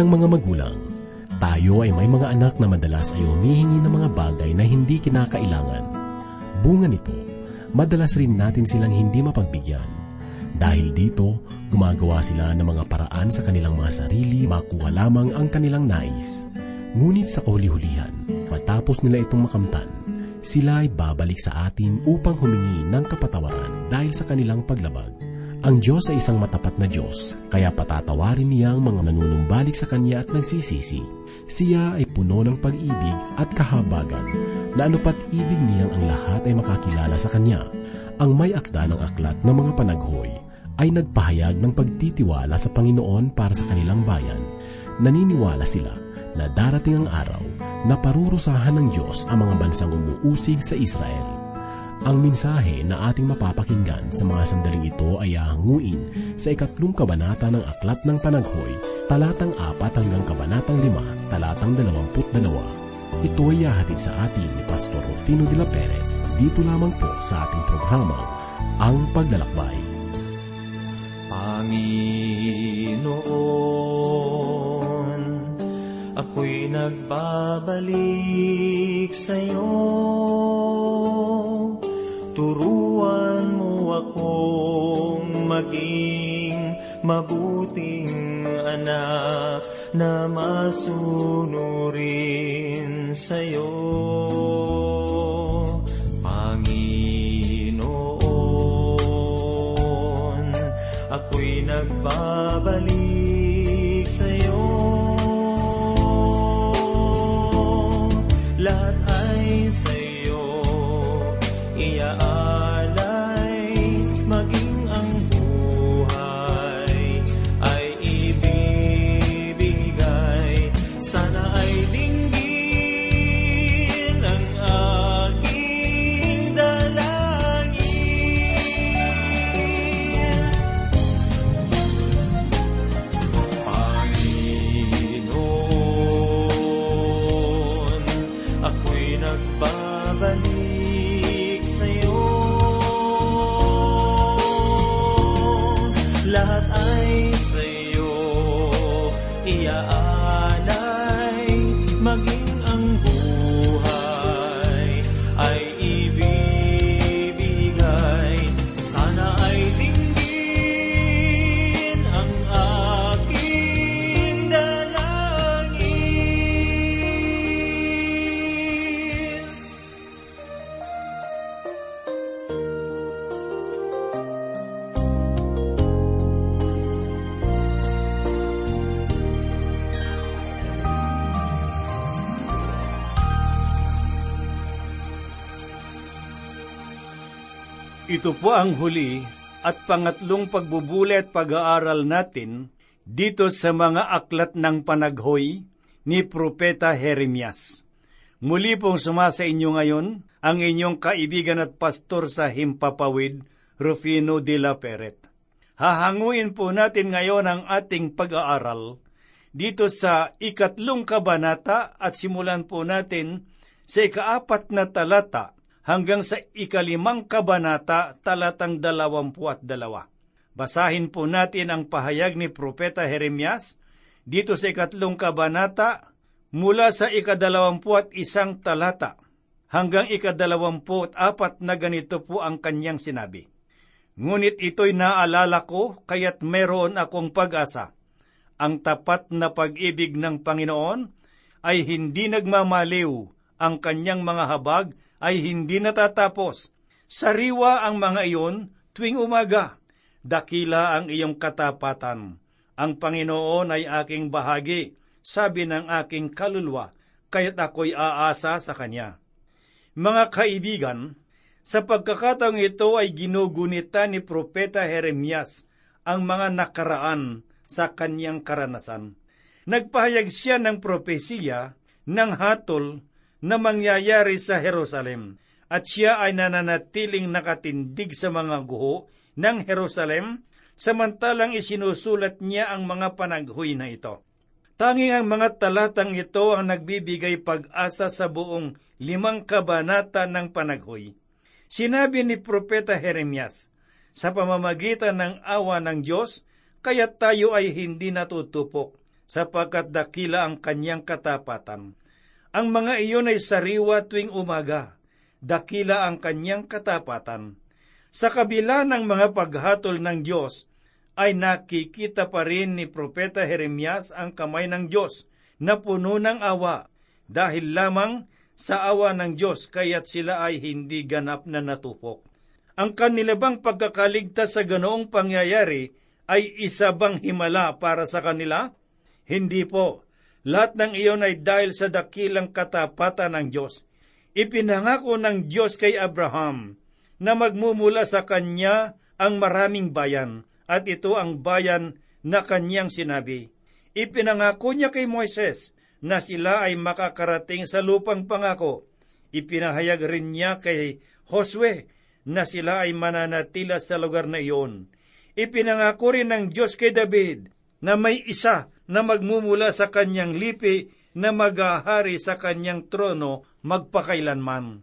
Bilang mga magulang, tayo ay may mga anak na madalas ay humihingi ng mga bagay na hindi kinakailangan. Bunga nito, madalas rin natin silang hindi mapagbigyan. Dahil dito, gumagawa sila ng mga paraan sa kanilang mga sarili makuha lamang ang kanilang nais. Ngunit sa kahuli-hulihan, matapos nila itong makamtan, sila ay babalik sa atin upang humingi ng kapatawaran dahil sa kanilang paglabag. Ang Diyos ay isang matapat na Diyos, kaya patatawarin niya ang mga nanunumbalik sa Kanya at nagsisisi. Siya ay puno ng pag-ibig at kahabagan, na anupat ibig niyang ang lahat ay makakilala sa Kanya. Ang may akda ng aklat ng mga panaghoy ay nagpahayag ng pagtitiwala sa Panginoon para sa kanilang bayan. Naniniwala sila na darating ang araw na parurusahan ng Diyos ang mga bansang umuusig sa Israel. Ang mensahe na ating mapapakinggan sa mga sandaling ito ay ahanguin sa ikatlong kabanata ng Aklat ng Panaghoy, talatang 4 hanggang kabanatang 5, talatang 22. Ito ay hahatid sa atin ni Pastor Rufino de la Pere dito lamang po sa ating programa, Ang Paglalakbay. Panginoon, ako'y nagbabalik sa iyo Turuan mo akong maging mabuting anak na masunurin sa'yo. Panginoon, ako'y nagbabalik are. Ito po ang huli at pangatlong pagbubulit pag-aaral natin dito sa mga aklat ng panaghoy ni Propeta Jeremias. Muli pong sumasa inyo ngayon ang inyong kaibigan at pastor sa Himpapawid, Rufino de la Peret. Hahanguin po natin ngayon ang ating pag-aaral dito sa ikatlong kabanata at simulan po natin sa ikaapat na talata hanggang sa ikalimang kabanata talatang dalawampu at dalawa. Basahin po natin ang pahayag ni Propeta Jeremias dito sa ikatlong kabanata mula sa ikadalawampu at isang talata hanggang ikadalawampu at apat na ganito po ang kanyang sinabi. Ngunit ito'y naalala ko kaya't meron akong pag-asa. Ang tapat na pag-ibig ng Panginoon ay hindi nagmamaliw, ang kanyang mga habag ay hindi natatapos. Sariwa ang mga iyon tuwing umaga. Dakila ang iyong katapatan. Ang Panginoon ay aking bahagi, sabi ng aking kaluluwa, kaya't ako'y aasa sa Kanya. Mga kaibigan, sa pagkakataong ito ay ginugunita ni Propeta Jeremias ang mga nakaraan sa kanyang karanasan. Nagpahayag siya ng propesiya ng hatol na mangyayari sa Jerusalem at siya ay nananatiling nakatindig sa mga guho ng Jerusalem samantalang isinusulat niya ang mga panaghoy na ito. Tanging ang mga talatang ito ang nagbibigay pag-asa sa buong limang kabanata ng panaghoy. Sinabi ni Propeta Jeremias, sa pamamagitan ng awa ng Diyos, kaya tayo ay hindi natutupok sapagkat dakila ang kanyang katapatan. Ang mga iyon ay sariwa tuwing umaga, dakila ang kanyang katapatan. Sa kabila ng mga paghatol ng Diyos, ay nakikita pa rin ni Propeta Jeremias ang kamay ng Diyos na puno ng awa dahil lamang sa awa ng Diyos kaya't sila ay hindi ganap na natupok. Ang kanila bang pagkakaligtas sa ganoong pangyayari ay isa bang himala para sa kanila? Hindi po. Lahat ng iyon ay dahil sa dakilang katapatan ng Diyos. Ipinangako ng Diyos kay Abraham na magmumula sa kanya ang maraming bayan, at ito ang bayan na kanyang sinabi. Ipinangako niya kay Moises na sila ay makakarating sa lupang pangako. Ipinahayag rin niya kay Josue na sila ay mananatila sa lugar na iyon. Ipinangako rin ng Diyos kay David na may isa na magmumula sa kanyang lipi na magahari sa kanyang trono magpakailanman.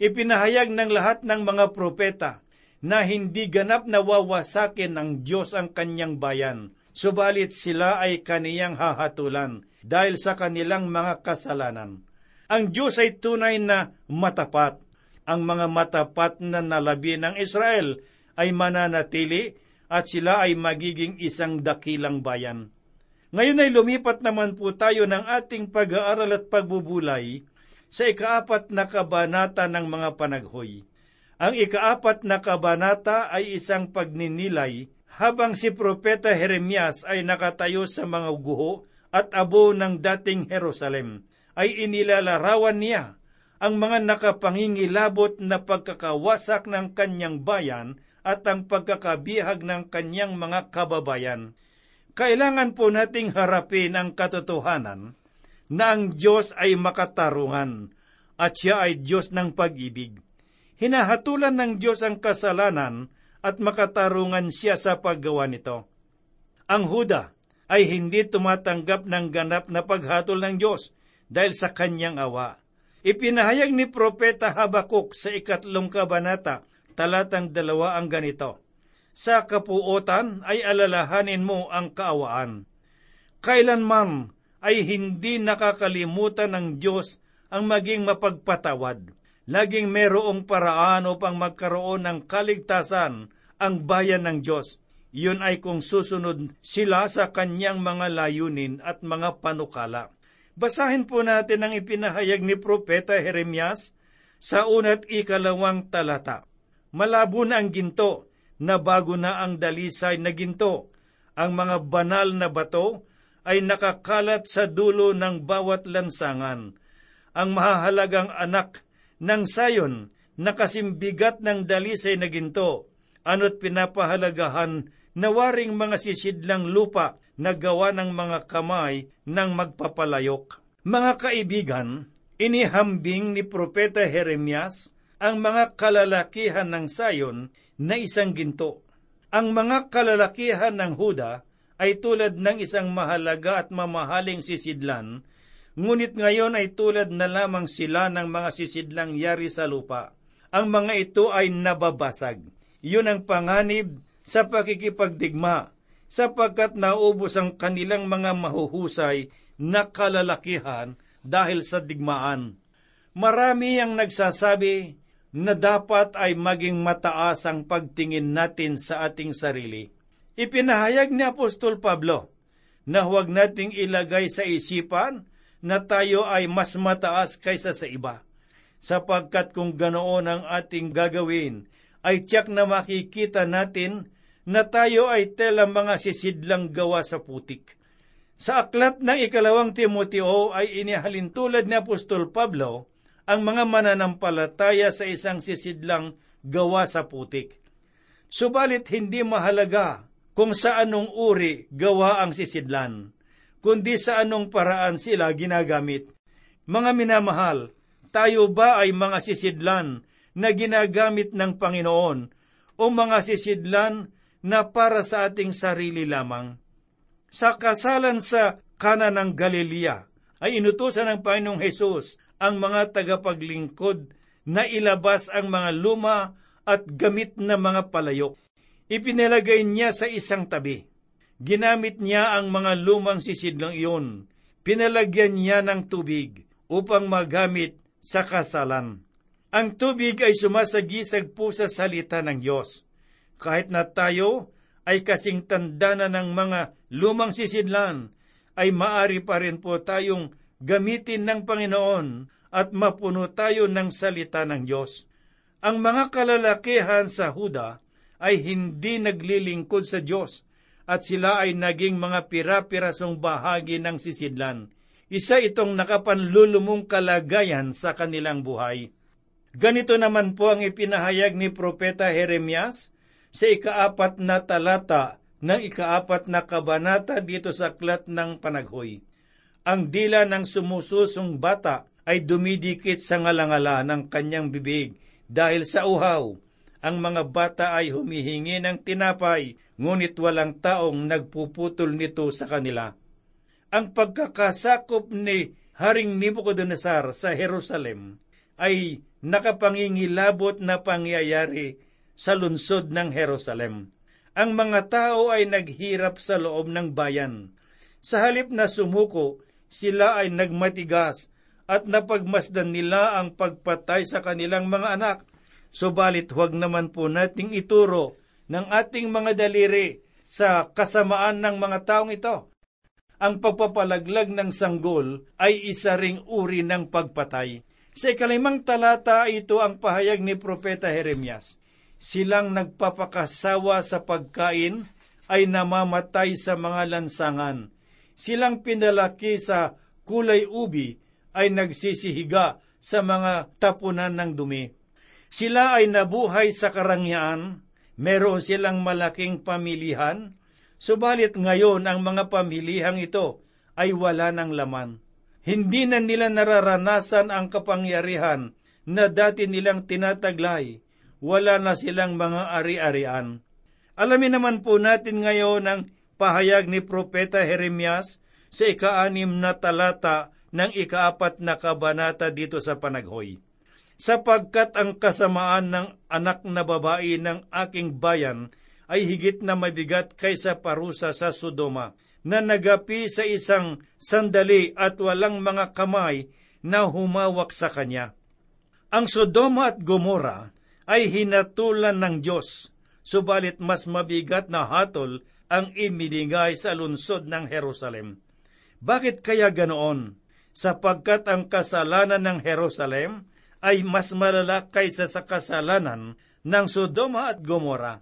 Ipinahayag ng lahat ng mga propeta na hindi ganap na wawasakin ng Diyos ang kanyang bayan, subalit sila ay kaniyang hahatulan dahil sa kanilang mga kasalanan. Ang Diyos ay tunay na matapat. Ang mga matapat na nalabi ng Israel ay mananatili at sila ay magiging isang dakilang bayan. Ngayon ay lumipat naman po tayo ng ating pag-aaral at pagbubulay sa ikaapat na kabanata ng mga panaghoy. Ang ikaapat na kabanata ay isang pagninilay habang si Propeta Jeremias ay nakatayo sa mga guho at abo ng dating Jerusalem, ay inilalarawan niya ang mga nakapangingilabot na pagkakawasak ng kanyang bayan at ang pagkakabihag ng kanyang mga kababayan kailangan po nating harapin ang katotohanan na ang Diyos ay makatarungan at siya ay Diyos ng pag-ibig. Hinahatulan ng Diyos ang kasalanan at makatarungan siya sa paggawa nito. Ang Huda ay hindi tumatanggap ng ganap na paghatol ng Diyos dahil sa kanyang awa. Ipinahayag ni Propeta Habakuk sa ikatlong kabanata, talatang dalawa ang ganito, sa kapuotan ay alalahanin mo ang kaawaan. Kailanman ay hindi nakakalimutan ng Diyos ang maging mapagpatawad. Laging merong paraan upang magkaroon ng kaligtasan ang bayan ng Diyos. Iyon ay kung susunod sila sa kanyang mga layunin at mga panukala. Basahin po natin ang ipinahayag ni Propeta Jeremias sa unat ikalawang talata. Malabo na ang ginto na bago na ang dalisay na ginto. Ang mga banal na bato ay nakakalat sa dulo ng bawat lansangan. Ang mahahalagang anak ng sayon na kasimbigat ng dalisay na ginto, ano't pinapahalagahan na waring mga sisidlang lupa na gawa ng mga kamay ng magpapalayok. Mga kaibigan, inihambing ni Propeta Jeremias ang mga kalalakihan ng sayon na isang ginto. Ang mga kalalakihan ng Huda ay tulad ng isang mahalaga at mamahaling sisidlan, ngunit ngayon ay tulad na lamang sila ng mga sisidlang yari sa lupa. Ang mga ito ay nababasag. Iyon ang panganib sa pakikipagdigma, sapagkat naubos ang kanilang mga mahuhusay na kalalakihan dahil sa digmaan. Marami ang nagsasabi na dapat ay maging mataas ang pagtingin natin sa ating sarili. Ipinahayag ni Apostol Pablo na huwag nating ilagay sa isipan na tayo ay mas mataas kaysa sa iba, sapagkat kung ganoon ang ating gagawin, ay tiyak na makikita natin na tayo ay tela mga sisidlang gawa sa putik. Sa aklat ng ikalawang Timoteo ay inihalintulad ni Apostol Pablo ang mga mananampalataya sa isang sisidlang gawa sa putik. Subalit hindi mahalaga kung sa anong uri gawa ang sisidlan, kundi sa anong paraan sila ginagamit. Mga minamahal, tayo ba ay mga sisidlan na ginagamit ng Panginoon o mga sisidlan na para sa ating sarili lamang? Sa kasalan sa Kana ng Galilea, ay inutusan ng Panginoong Hesus ang mga tagapaglingkod na ilabas ang mga luma at gamit na mga palayok. Ipinalagay niya sa isang tabi. Ginamit niya ang mga lumang sisidlang iyon. Pinalagyan niya ng tubig upang magamit sa kasalan. Ang tubig ay sumasagisag po sa salita ng Diyos. Kahit na tayo ay kasing tanda na ng mga lumang sisidlan, ay maari pa rin po tayong gamitin ng Panginoon at mapuno tayo ng salita ng Diyos. Ang mga kalalakihan sa Huda ay hindi naglilingkod sa Diyos at sila ay naging mga pira-pirasong bahagi ng sisidlan. Isa itong nakapanlulumong kalagayan sa kanilang buhay. Ganito naman po ang ipinahayag ni Propeta Jeremias sa ikaapat na talata ng ikaapat na kabanata dito sa Aklat ng Panaghoy. Ang dila ng sumususong bata ay dumidikit sa ngalangala ng kanyang bibig dahil sa uhaw ang mga bata ay humihingi ng tinapay, ngunit walang taong nagpuputol nito sa kanila. Ang pagkakasakop ni Haring Nebuchadnezzar sa Jerusalem ay nakapangingilabot na pangyayari sa lungsod ng Jerusalem. Ang mga tao ay naghirap sa loob ng bayan. Sa halip na sumuko, sila ay nagmatigas at napagmasdan nila ang pagpatay sa kanilang mga anak Subalit huwag naman po nating ituro ng ating mga daliri sa kasamaan ng mga taong ito. Ang pagpapalaglag ng sanggol ay isa ring uri ng pagpatay. Sa ikalimang talata ito ang pahayag ni Propeta Jeremias. Silang nagpapakasawa sa pagkain ay namamatay sa mga lansangan. Silang pinalaki sa kulay ubi ay nagsisihiga sa mga tapunan ng dumi sila ay nabuhay sa karangyaan, meron silang malaking pamilihan, subalit ngayon ang mga pamilihang ito ay wala ng laman. Hindi na nila nararanasan ang kapangyarihan na dati nilang tinataglay, wala na silang mga ari-arian. Alamin naman po natin ngayon ang pahayag ni Propeta Jeremias sa ikaanim na talata ng ikaapat na kabanata dito sa Panaghoy sapagkat ang kasamaan ng anak na babae ng aking bayan ay higit na mabigat kaysa parusa sa Sodoma, na nagapi sa isang sandali at walang mga kamay na humawak sa kanya. Ang Sodoma at Gomora ay hinatulan ng Diyos, subalit mas mabigat na hatol ang iminigay sa lungsod ng Jerusalem. Bakit kaya ganoon? Sapagkat ang kasalanan ng Jerusalem ay mas malala kaysa sa kasalanan ng Sodoma at Gomora.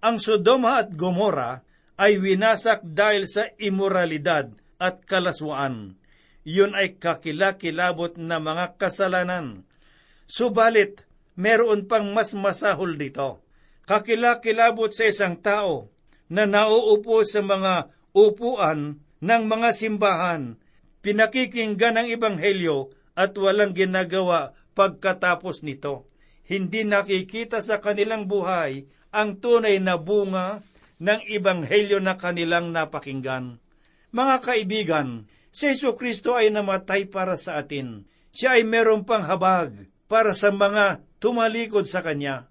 Ang Sodoma at Gomora ay winasak dahil sa imoralidad at kalaswaan. Iyon ay kakilakilabot na mga kasalanan. Subalit, meron pang mas masahol dito. Kakilakilabot sa isang tao na nauupo sa mga upuan ng mga simbahan, pinakikinggan ng Ebanghelyo at walang ginagawa pagkatapos nito. Hindi nakikita sa kanilang buhay ang tunay na bunga ng ibanghelyo na kanilang napakinggan. Mga kaibigan, si Yesu Kristo ay namatay para sa atin. Siya ay meron pang habag para sa mga tumalikod sa Kanya.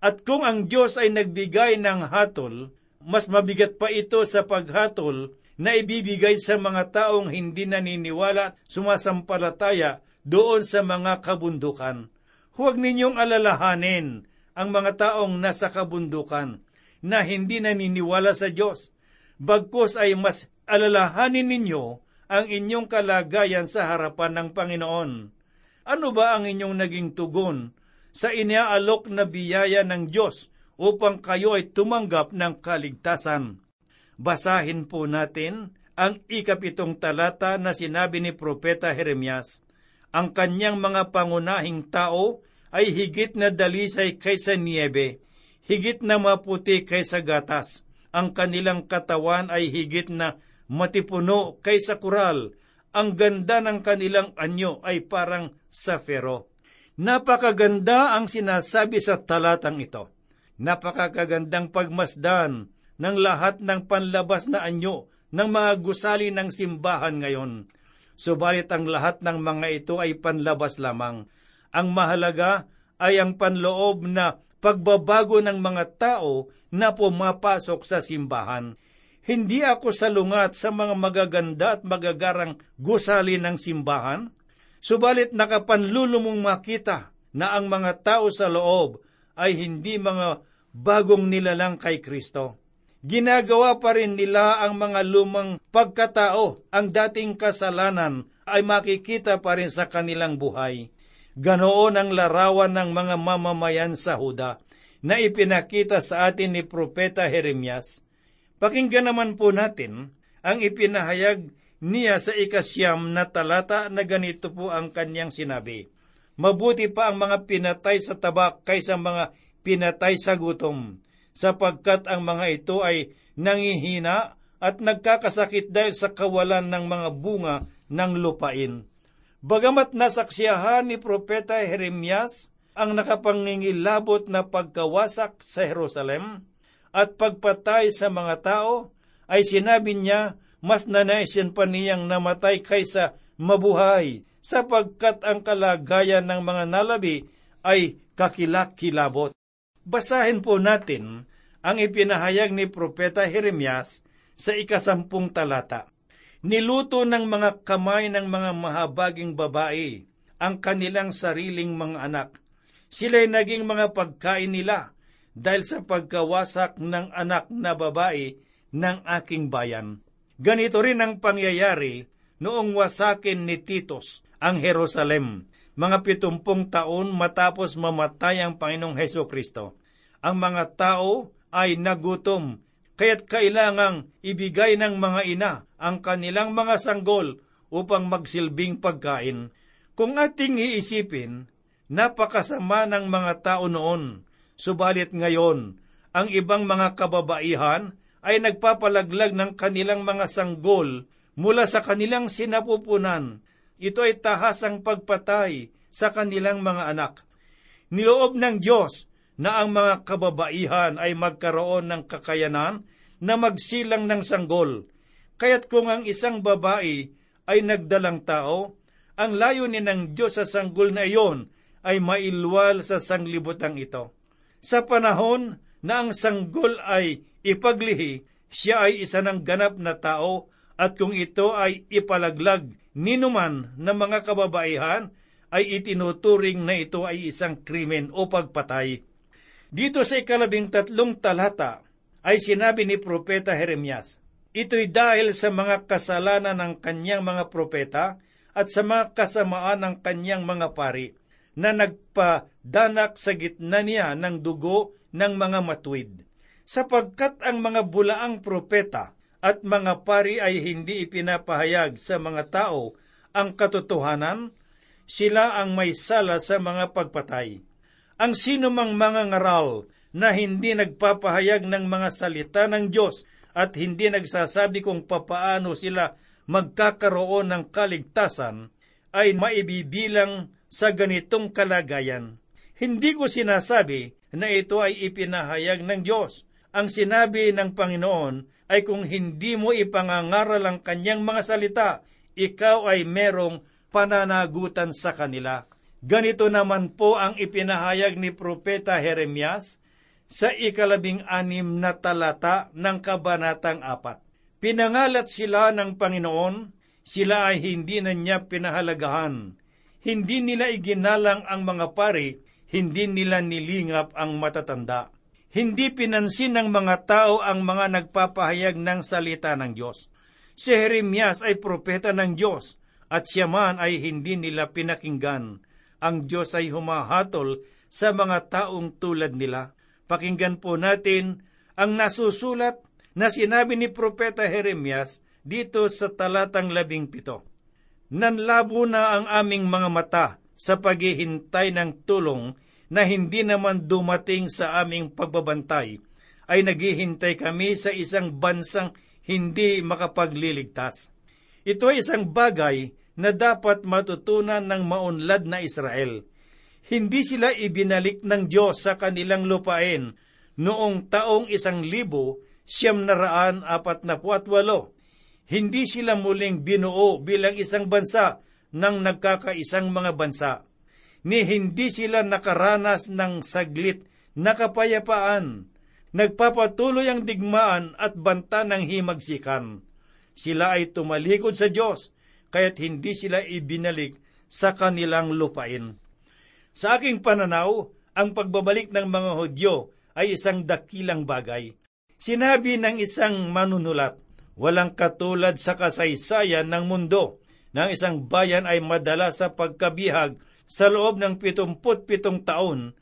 At kung ang Diyos ay nagbigay ng hatol, mas mabigat pa ito sa paghatol na ibibigay sa mga taong hindi naniniwala sumasampalataya doon sa mga kabundukan. Huwag ninyong alalahanin ang mga taong nasa kabundukan na hindi naniniwala sa Diyos. Bagkus ay mas alalahanin ninyo ang inyong kalagayan sa harapan ng Panginoon. Ano ba ang inyong naging tugon sa iniaalok na biyaya ng Diyos upang kayo ay tumanggap ng kaligtasan? Basahin po natin ang ikapitong talata na sinabi ni Propeta Jeremias ang kanyang mga pangunahing tao ay higit na dalisay kaysa niebe, higit na maputi kaysa gatas. Ang kanilang katawan ay higit na matipuno kaysa kural. Ang ganda ng kanilang anyo ay parang safero. Napakaganda ang sinasabi sa talatang ito. Napakagandang pagmasdan ng lahat ng panlabas na anyo ng mga gusali ng simbahan ngayon subalit ang lahat ng mga ito ay panlabas lamang. Ang mahalaga ay ang panloob na pagbabago ng mga tao na pumapasok sa simbahan. Hindi ako salungat sa mga magaganda at magagarang gusali ng simbahan, subalit nakapanlulumong makita na ang mga tao sa loob ay hindi mga bagong nilalang kay Kristo. Ginagawa pa rin nila ang mga lumang pagkatao, ang dating kasalanan ay makikita pa rin sa kanilang buhay. Ganoon ang larawan ng mga mamamayan sa Huda na ipinakita sa atin ni Propeta Jeremias Pakinggan naman po natin ang ipinahayag niya sa ikasyam na talata na ganito po ang kanyang sinabi. Mabuti pa ang mga pinatay sa tabak kaysa mga pinatay sa gutom, sapagkat ang mga ito ay nangihina at nagkakasakit dahil sa kawalan ng mga bunga ng lupain. Bagamat nasaksiyahan ni Propeta Jeremias ang nakapangingilabot na pagkawasak sa Jerusalem, at pagpatay sa mga tao, ay sinabi niya, mas nanaisin pa niyang namatay kaysa mabuhay, sapagkat ang kalagayan ng mga nalabi ay kakilakilabot. Basahin po natin ang ipinahayag ni Propeta Jeremias sa ikasampung talata. Niluto ng mga kamay ng mga mahabaging babae ang kanilang sariling mga anak. Sila'y naging mga pagkain nila dahil sa pagkawasak ng anak na babae ng aking bayan. Ganito rin ang pangyayari noong wasakin ni Titos ang Jerusalem, mga pitumpung taon matapos mamatay ang Panginoong Heso Kristo. Ang mga tao ay nagutom, kaya't kailangang ibigay ng mga ina ang kanilang mga sanggol upang magsilbing pagkain. Kung ating iisipin, napakasama ng mga tao noon Subalit ngayon, ang ibang mga kababaihan ay nagpapalaglag ng kanilang mga sanggol mula sa kanilang sinapupunan. Ito ay tahasang pagpatay sa kanilang mga anak. Niloob ng Diyos na ang mga kababaihan ay magkaroon ng kakayanan na magsilang ng sanggol. Kaya't kung ang isang babae ay nagdalang tao, ang layunin ng Diyos sa sanggol na iyon ay mailwal sa sanglibutang ito. Sa panahon na ang sanggol ay ipaglihi, siya ay isa ng ganap na tao at kung ito ay ipalaglag ninuman ng mga kababaihan, ay itinuturing na ito ay isang krimen o pagpatay. Dito sa ikalabing tatlong talata ay sinabi ni Propeta Jeremias, Ito'y dahil sa mga kasalanan ng kanyang mga propeta at sa mga kasamaan ng kanyang mga pari na nagpadanak sa gitna niya ng dugo ng mga matuwid. Sapagkat ang mga bulaang propeta at mga pari ay hindi ipinapahayag sa mga tao ang katotohanan, sila ang may sala sa mga pagpatay. Ang sino mang mga ngaral na hindi nagpapahayag ng mga salita ng Diyos at hindi nagsasabi kung papaano sila magkakaroon ng kaligtasan, ay maibibilang sa ganitong kalagayan. Hindi ko sinasabi na ito ay ipinahayag ng Diyos. Ang sinabi ng Panginoon ay kung hindi mo ipangangaral ang kanyang mga salita, ikaw ay merong pananagutan sa kanila. Ganito naman po ang ipinahayag ni Propeta Jeremias sa ikalabing anim na talata ng Kabanatang apat. Pinangalat sila ng Panginoon, sila ay hindi na niya pinahalagahan hindi nila iginalang ang mga pari, hindi nila nilingap ang matatanda. Hindi pinansin ng mga tao ang mga nagpapahayag ng salita ng Diyos. Si Jeremias ay propeta ng Diyos at siya man ay hindi nila pinakinggan. Ang Diyos ay humahatol sa mga taong tulad nila. Pakinggan po natin ang nasusulat na sinabi ni Propeta Jeremias dito sa talatang labing pito. Nanlabo na ang aming mga mata sa paghihintay ng tulong na hindi naman dumating sa aming pagbabantay, ay naghihintay kami sa isang bansang hindi makapagliligtas. Ito ay isang bagay na dapat matutunan ng maunlad na Israel. Hindi sila ibinalik ng Diyos sa kanilang lupain noong taong isang libo siyam na raan apat na puatwalo hindi sila muling binuo bilang isang bansa ng nagkakaisang mga bansa, ni hindi sila nakaranas ng saglit na kapayapaan. nagpapatuloy ang digmaan at banta ng himagsikan. Sila ay tumalikod sa Diyos, kaya't hindi sila ibinalik sa kanilang lupain. Sa aking pananaw, ang pagbabalik ng mga Hudyo ay isang dakilang bagay. Sinabi ng isang manunulat, walang katulad sa kasaysayan ng mundo na isang bayan ay madala sa pagkabihag sa loob ng 77 taon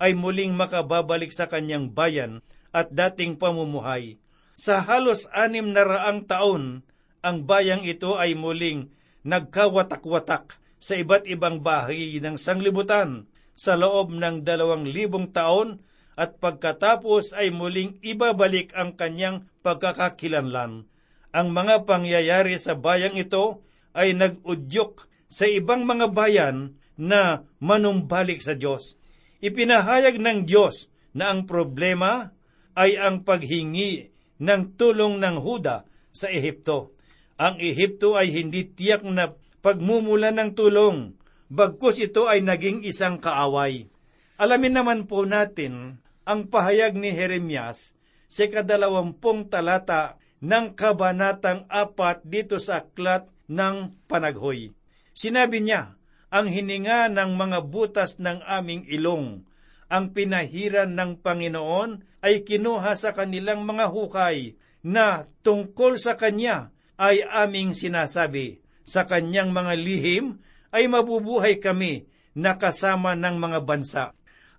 ay muling makababalik sa kanyang bayan at dating pamumuhay. Sa halos anim na raang taon, ang bayang ito ay muling nagkawatak-watak sa iba't ibang bahagi ng sanglibutan sa loob ng dalawang libong taon at pagkatapos ay muling ibabalik ang kanyang pagkakakilanlan. Ang mga pangyayari sa bayang ito ay nag-udyok sa ibang mga bayan na manumbalik sa Diyos. Ipinahayag ng Diyos na ang problema ay ang paghingi ng tulong ng Huda sa Ehipto. Ang Ehipto ay hindi tiyak na pagmumula ng tulong, bagkus ito ay naging isang kaaway. Alamin naman po natin ang pahayag ni Jeremias sa kadalawampung talata ng kabanatang apat dito sa aklat ng panaghoy. Sinabi niya, ang hininga ng mga butas ng aming ilong, ang pinahiran ng Panginoon ay kinuha sa kanilang mga hukay na tungkol sa Kanya ay aming sinasabi sa kanyang mga lihim ay mabubuhay kami na kasama ng mga bansa.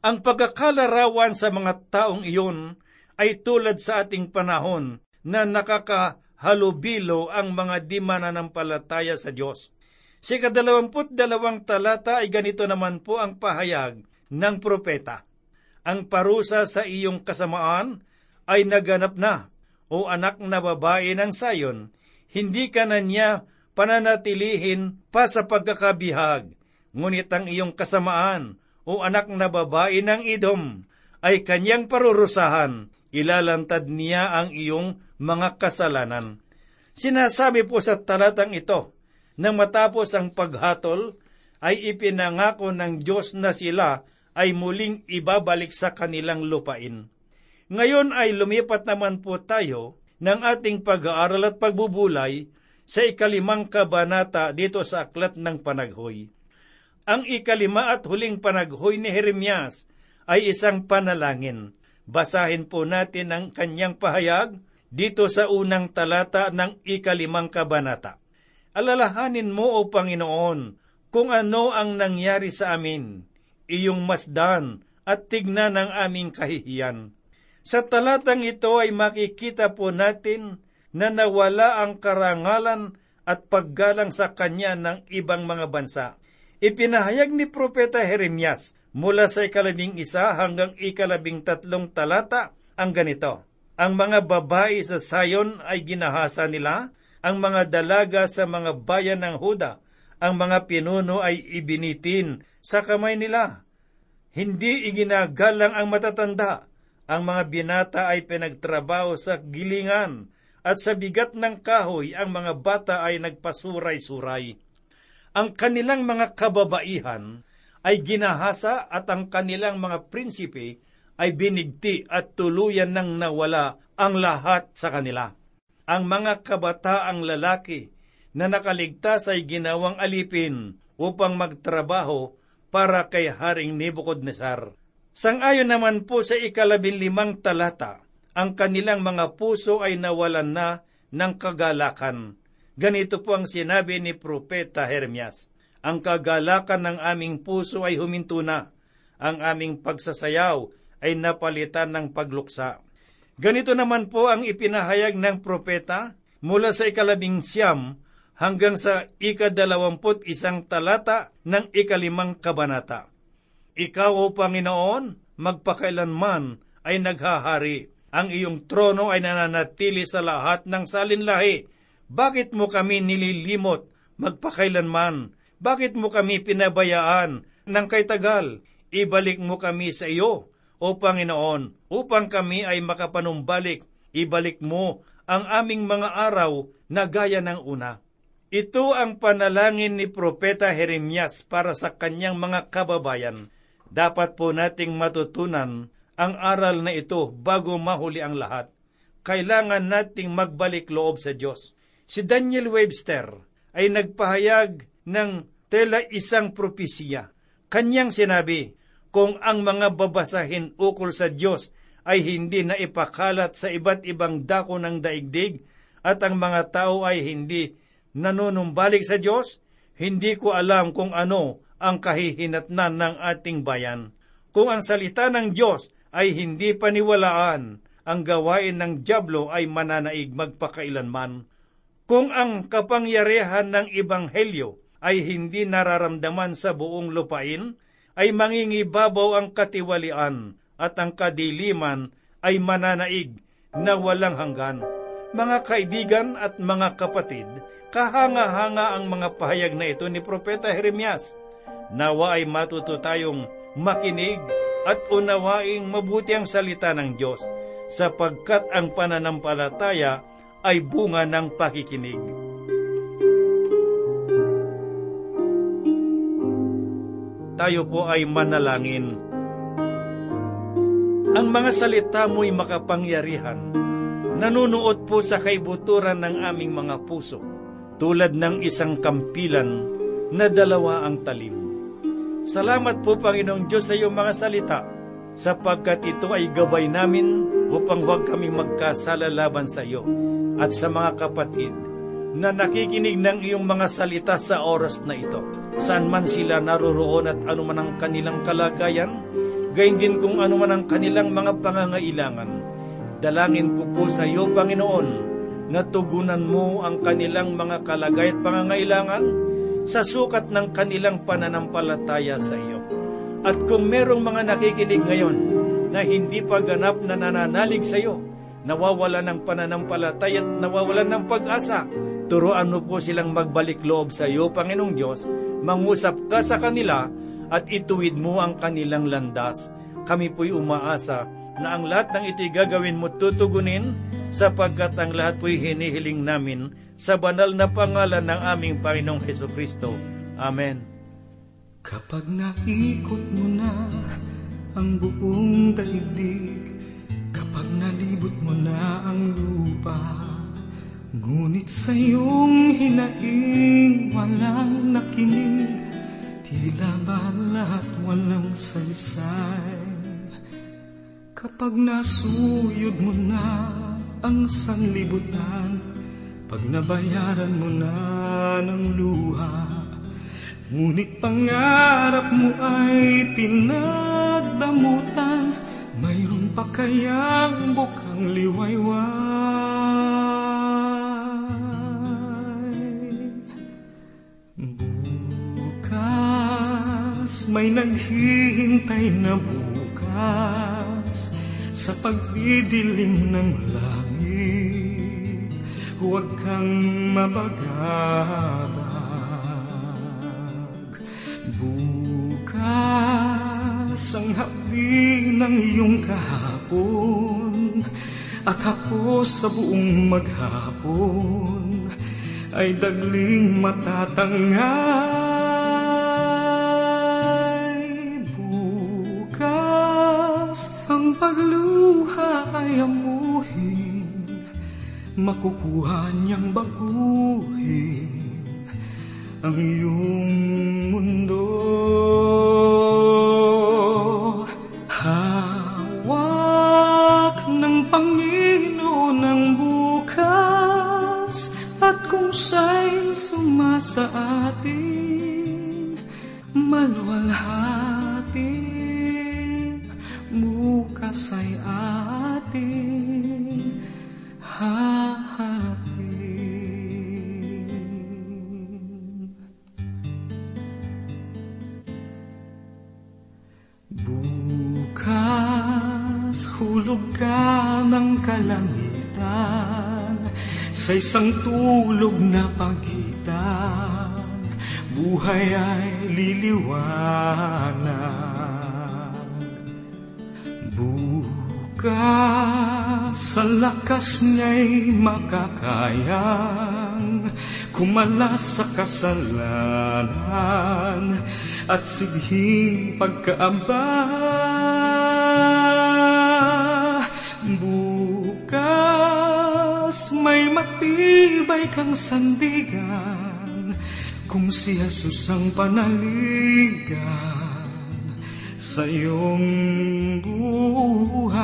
Ang pagkakalarawan sa mga taong iyon ay tulad sa ating panahon na nakakahalubilo ang mga di mananampalataya sa Diyos. Si kadalawamput dalawang talata ay ganito naman po ang pahayag ng propeta. Ang parusa sa iyong kasamaan ay naganap na, o anak na babae ng sayon, hindi ka na niya pananatilihin pa sa pagkakabihag. Ngunit ang iyong kasamaan o anak na babae ng idom ay kanyang parurusahan, ilalantad niya ang iyong mga kasalanan. Sinasabi po sa talatang ito, nang matapos ang paghatol, ay ipinangako ng Diyos na sila ay muling ibabalik sa kanilang lupain. Ngayon ay lumipat naman po tayo ng ating pag-aaral at pagbubulay sa ikalimang kabanata dito sa Aklat ng Panaghoy. Ang ikalima at huling panaghoy ni Jeremias ay isang panalangin. Basahin po natin ang kanyang pahayag dito sa unang talata ng ikalimang kabanata. Alalahanin mo, O Panginoon, kung ano ang nangyari sa amin, iyong masdan at tignan ang aming kahihiyan. Sa talatang ito ay makikita po natin na nawala ang karangalan at paggalang sa kanya ng ibang mga bansa. Ipinahayag ni Propeta Jeremias mula sa ikalabing isa hanggang ikalabing tatlong talata ang ganito. Ang mga babae sa Sayon ay ginahasa nila, ang mga dalaga sa mga bayan ng Huda, ang mga pinuno ay ibinitin sa kamay nila. Hindi iginagalang ang matatanda, ang mga binata ay pinagtrabaho sa gilingan, at sa bigat ng kahoy ang mga bata ay nagpasuray-suray. Ang kanilang mga kababaihan ay ginahasa at ang kanilang mga prinsipe ay binigti at tuluyan nang nawala ang lahat sa kanila. Ang mga kabataang lalaki na nakaligtas ay ginawang alipin upang magtrabaho para kay Haring Nebuchadnezzar. Sangayon naman po sa ikalabing limang talata, ang kanilang mga puso ay nawalan na ng kagalakan. Ganito po ang sinabi ni Propeta Hermias, Ang kagalakan ng aming puso ay huminto na, ang aming pagsasayaw ay napalitan ng pagluksa. Ganito naman po ang ipinahayag ng propeta mula sa ikalabing siyam hanggang sa ikadalawamput isang talata ng ikalimang kabanata. Ikaw, O Panginoon, magpakailanman ay naghahari ang iyong trono ay nananatili sa lahat ng salinlahi. Bakit mo kami nililimot magpakailanman? Bakit mo kami pinabayaan ng kay tagal? Ibalik mo kami sa iyo, O Panginoon, upang kami ay makapanumbalik. Ibalik mo ang aming mga araw na gaya ng una. Ito ang panalangin ni Propeta Jeremias para sa kanyang mga kababayan. Dapat po nating matutunan ang aral na ito bago mahuli ang lahat. Kailangan nating magbalik loob sa Diyos. Si Daniel Webster ay nagpahayag ng tela isang propesya. Kanyang sinabi, kung ang mga babasahin ukol sa Diyos ay hindi na ipakalat sa iba't ibang dako ng daigdig at ang mga tao ay hindi nanunumbalik sa Diyos, hindi ko alam kung ano ang kahihinatnan ng ating bayan. Kung ang salita ng Diyos ay hindi paniwalaan, ang gawain ng Diablo ay mananaig magpakailanman. Kung ang kapangyarihan ng Ebanghelyo ay hindi nararamdaman sa buong lupain, ay mangingibabaw ang katiwalian at ang kadiliman ay mananaig na walang hanggan. Mga kaibigan at mga kapatid, kahanga-hanga ang mga pahayag na ito ni Propeta Jeremias. Nawa ay matuto tayong makinig at unawaing mabuti ang salita ng Diyos, sapagkat ang pananampalataya ay bunga ng pakikinig. Tayo po ay manalangin. Ang mga salita mo'y makapangyarihan. Nanunuot po sa kaibuturan ng aming mga puso, tulad ng isang kampilan na dalawa ang talim. Salamat po, Panginoong Diyos, sa iyong mga salita, sapagkat ito ay gabay namin upang huwag kami magkasala laban sa iyo at sa mga kapatid na nakikinig ng iyong mga salita sa oras na ito. Saan man sila naroroon at ano man ang kanilang kalagayan, gayon din kung ano man ang kanilang mga pangangailangan. Dalangin ko po sa iyo, Panginoon, na tugunan mo ang kanilang mga kalagay at pangangailangan sa sukat ng kanilang pananampalataya sa iyo. At kung merong mga nakikinig ngayon na hindi pa ganap na nananalig sa iyo, nawawala ng pananampalataya at nawawala ng pag-asa, turuan mo po silang magbalik loob sa iyo, Panginoong Diyos, mangusap ka sa kanila at ituwid mo ang kanilang landas. Kami po'y umaasa na ang lahat ng ito'y gagawin mo tutugunin sapagkat ang lahat po'y hinihiling namin sa banal na pangalan ng aming Panginoong Heso Kristo. Amen. Kapag naikot mo na ang buong daigdig, kapag nalibot mo na ang lupa, ngunit sa iyong hinaing walang nakinig, tila ba lahat walang saysay? Kapag nasuyod mo na ang sanlibutan, pag nabayaran mo na ng luha, ngunit pangarap mo ay pinagdamutan, mayroon pa kayang bukang liwayway. May naghihintay na bukas sa pagdidilim ng langit. Huwag kang mabagabag. Bukas ang hapdi ng iyong kahapon at ako sa buong maghapon ay dagling matatangay. Ay amuhin makukuha niyang baguhin ang iyong isang tulog na pagitan. Buhay ay liliwanag. Bukas, sa lakas niya'y makakayang kumalas sa kasalanan at sidhing pagkaabang. Matibay kang sandigan Kung si Jesus ang panaligan Sa iyong buhay.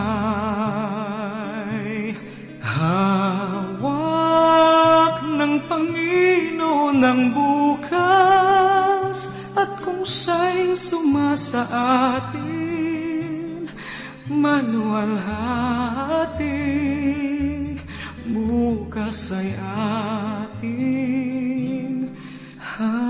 Hawak ng Panginoon ng bukas At kung siya'y sumasa atin Manualhati bukas ay atin. Ha-